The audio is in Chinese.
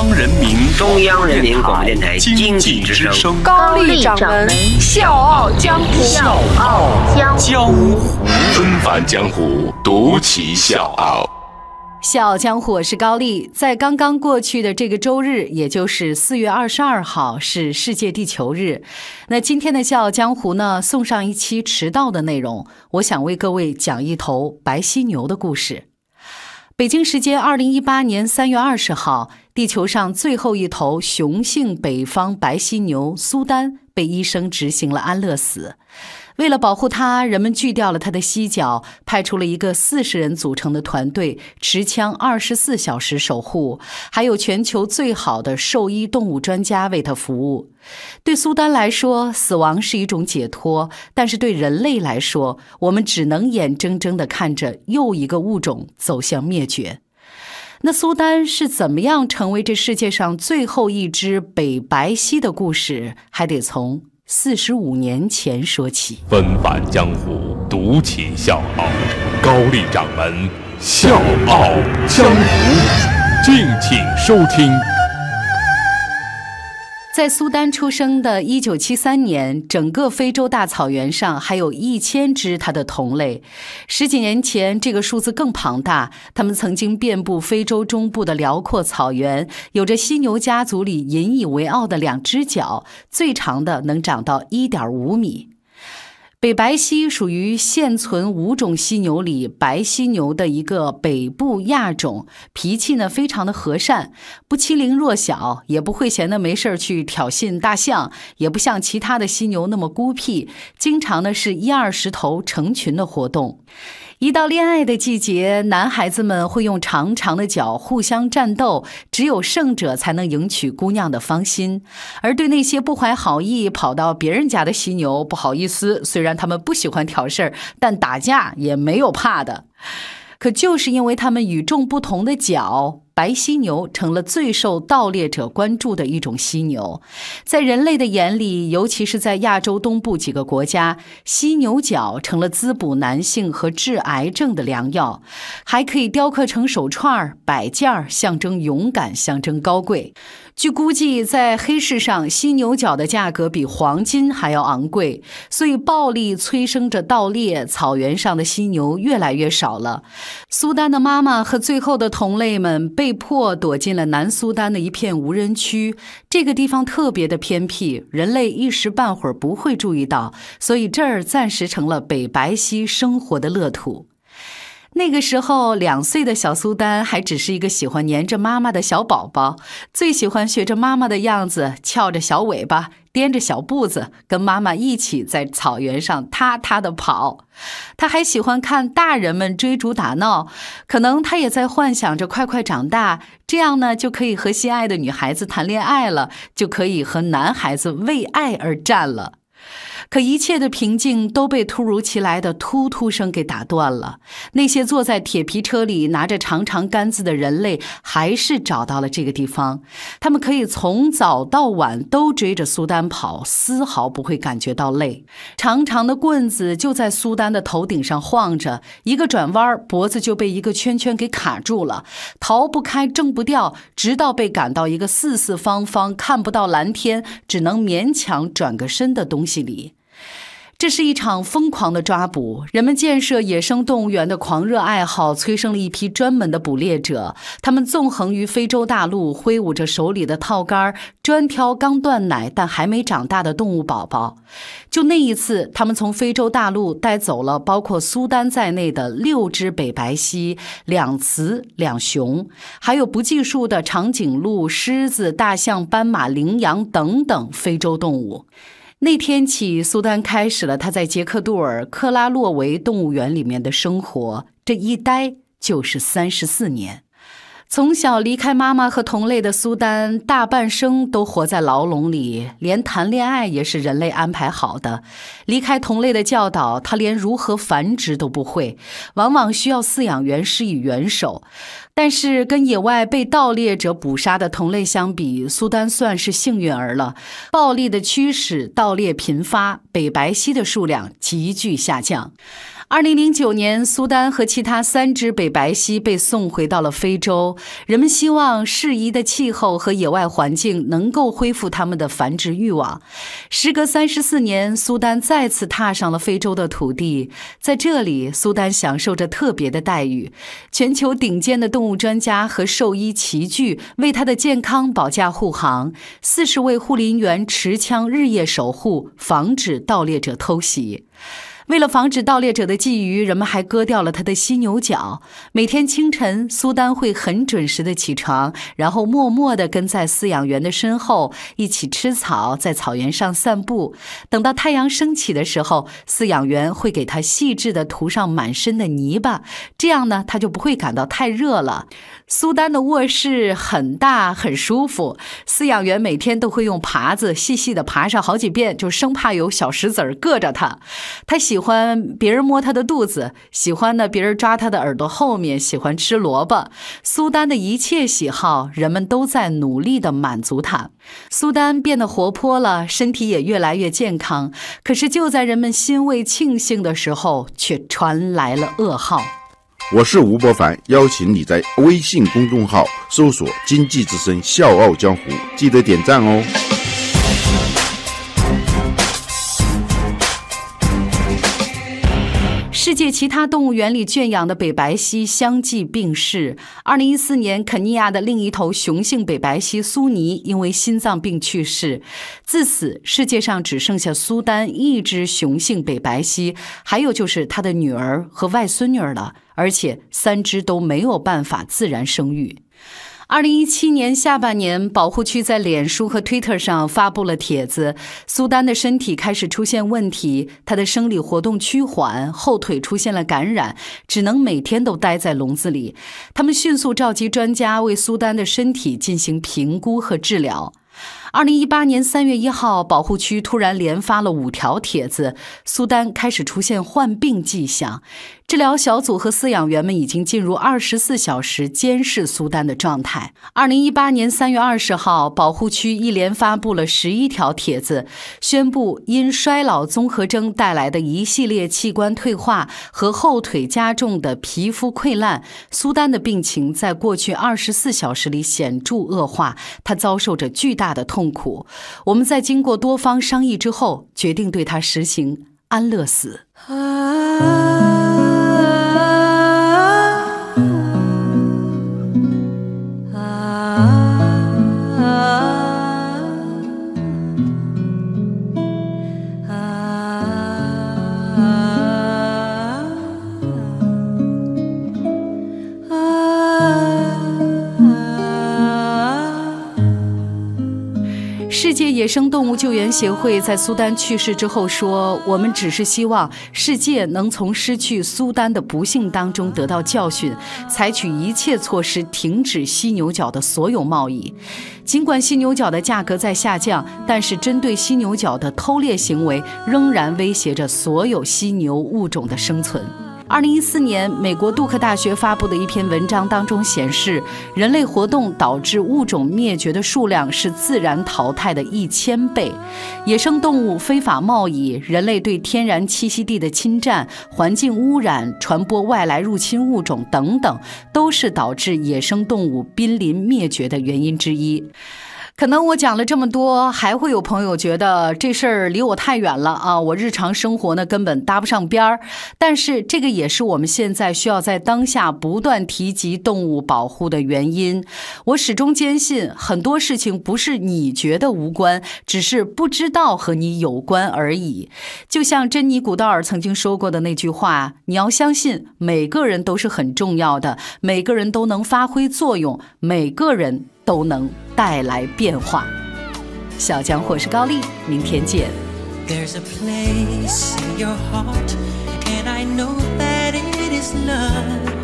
央人民中央人民广播电台经济之声高丽掌门笑傲江湖，笑傲江湖江湖纷繁江湖，独骑笑傲。笑傲江湖，我是高丽。在刚刚过去的这个周日，也就是四月二十二号，是世界地球日。那今天的笑傲江湖呢，送上一期迟到的内容。我想为各位讲一头白犀牛的故事。北京时间二零一八年三月二十号，地球上最后一头雄性北方白犀牛苏丹被医生执行了安乐死。为了保护它，人们锯掉了它的犀角，派出了一个四十人组成的团队，持枪二十四小时守护，还有全球最好的兽医动物专家为它服务。对苏丹来说，死亡是一种解脱；但是对人类来说，我们只能眼睁睁地看着又一个物种走向灭绝。那苏丹是怎么样成为这世界上最后一只北白犀的故事，还得从。四十五年前说起，纷繁江湖，独起笑傲。高丽掌门笑傲江湖，敬请收听。在苏丹出生的1973年，整个非洲大草原上还有一千只它的同类。十几年前，这个数字更庞大。它们曾经遍布非洲中部的辽阔草原，有着犀牛家族里引以为傲的两只脚，最长的能长到1.5米。北白犀属于现存五种犀牛里白犀牛的一个北部亚种，脾气呢非常的和善，不欺凌弱小，也不会闲的没事去挑衅大象，也不像其他的犀牛那么孤僻，经常呢是一二十头成群的活动。一到恋爱的季节，男孩子们会用长长的脚互相战斗，只有胜者才能赢取姑娘的芳心。而对那些不怀好意跑到别人家的犀牛，不好意思，虽然他们不喜欢挑事儿，但打架也没有怕的。可就是因为他们与众不同的脚，白犀牛成了最受盗猎者关注的一种犀牛。在人类的眼里，尤其是在亚洲东部几个国家，犀牛角成了滋补男性和治癌症的良药，还可以雕刻成手串、摆件，象征勇敢，象征高贵。据估计，在黑市上，犀牛角的价格比黄金还要昂贵，所以暴力催生着盗猎。草原上的犀牛越来越少了。苏丹的妈妈和最后的同类们被被迫躲进了南苏丹的一片无人区。这个地方特别的偏僻，人类一时半会儿不会注意到，所以这儿暂时成了北白犀生活的乐土。那个时候，两岁的小苏丹还只是一个喜欢黏着妈妈的小宝宝，最喜欢学着妈妈的样子，翘着小尾巴，颠着小步子，跟妈妈一起在草原上踏踏的跑。他还喜欢看大人们追逐打闹，可能他也在幻想着快快长大，这样呢就可以和心爱的女孩子谈恋爱了，就可以和男孩子为爱而战了。可一切的平静都被突如其来的突突声给打断了。那些坐在铁皮车里拿着长长杆子的人类，还是找到了这个地方。他们可以从早到晚都追着苏丹跑，丝毫不会感觉到累。长长的棍子就在苏丹的头顶上晃着，一个转弯，脖子就被一个圈圈给卡住了，逃不开，挣不掉，直到被赶到一个四四方方、看不到蓝天、只能勉强转个身的东西里。这是一场疯狂的抓捕，人们建设野生动物园的狂热爱好催生了一批专门的捕猎者。他们纵横于非洲大陆，挥舞着手里的套杆，专挑刚断奶但还没长大的动物宝宝。就那一次，他们从非洲大陆带走了包括苏丹在内的六只北白犀、两雌两雄，还有不计数的长颈鹿、狮子、大象、斑马、羚羊等等非洲动物。那天起，苏丹开始了他在捷克杜尔克拉洛维动物园里面的生活。这一待就是三十四年。从小离开妈妈和同类的苏丹，大半生都活在牢笼里，连谈恋爱也是人类安排好的。离开同类的教导，他连如何繁殖都不会，往往需要饲养员施以援手。但是跟野外被盗猎者捕杀的同类相比，苏丹算是幸运儿了。暴力的驱使，盗猎频发，北白犀的数量急剧下降。二零零九年，苏丹和其他三只北白犀被送回到了非洲。人们希望适宜的气候和野外环境能够恢复它们的繁殖欲望。时隔三十四年，苏丹再次踏上了非洲的土地，在这里，苏丹享受着特别的待遇。全球顶尖的动物专家和兽医齐聚，为它的健康保驾护航。四十位护林员持枪日夜守护，防止盗猎者偷袭。为了防止盗猎者的觊觎，人们还割掉了他的犀牛角。每天清晨，苏丹会很准时的起床，然后默默地跟在饲养员的身后，一起吃草，在草原上散步。等到太阳升起的时候，饲养员会给他细致地涂上满身的泥巴，这样呢，他就不会感到太热了。苏丹的卧室很大，很舒服。饲养员每天都会用耙子细细地爬上好几遍，就生怕有小石子儿硌着他。他喜。喜欢别人摸他的肚子，喜欢呢别人抓他的耳朵后面，喜欢吃萝卜。苏丹的一切喜好，人们都在努力的满足他。苏丹变得活泼了，身体也越来越健康。可是就在人们欣慰庆幸的时候，却传来了噩耗。我是吴伯凡，邀请你在微信公众号搜索“经济之声笑傲江湖”，记得点赞哦。世界其他动物园里圈养的北白犀相继病逝。二零一四年，肯尼亚的另一头雄性北白犀苏尼因为心脏病去世。自此，世界上只剩下苏丹一只雄性北白犀，还有就是他的女儿和外孙女了，而且三只都没有办法自然生育。二零一七年下半年，保护区在脸书和 Twitter 上发布了帖子：苏丹的身体开始出现问题，他的生理活动趋缓，后腿出现了感染，只能每天都待在笼子里。他们迅速召集专家为苏丹的身体进行评估和治疗。二零一八年三月一号，保护区突然连发了五条帖子，苏丹开始出现患病迹象。治疗小组和饲养员们已经进入二十四小时监视苏丹的状态。二零一八年三月二十号，保护区一连发布了十一条帖子，宣布因衰老综合征带来的一系列器官退化和后腿加重的皮肤溃烂，苏丹的病情在过去二十四小时里显著恶化，他遭受着巨大的痛痛苦。我们在经过多方商议之后，决定对他实行安乐死。界野生动物救援协会在苏丹去世之后说：“我们只是希望世界能从失去苏丹的不幸当中得到教训，采取一切措施停止犀牛角的所有贸易。尽管犀牛角的价格在下降，但是针对犀牛角的偷猎行为仍然威胁着所有犀牛物种的生存。”二零一四年，美国杜克大学发布的一篇文章当中显示，人类活动导致物种灭绝的数量是自然淘汰的一千倍。野生动物非法贸易、人类对天然栖息地的侵占、环境污染、传播外来入侵物种等等，都是导致野生动物濒临灭绝的原因之一。可能我讲了这么多，还会有朋友觉得这事儿离我太远了啊！我日常生活呢根本搭不上边儿。但是这个也是我们现在需要在当下不断提及动物保护的原因。我始终坚信，很多事情不是你觉得无关，只是不知道和你有关而已。就像珍妮古道尔曾经说过的那句话：“你要相信，每个人都是很重要的，每个人都能发挥作用，每个人。”都能带来变化。小江或是高丽，明天见。There's a place in your heart, and I know that it is love.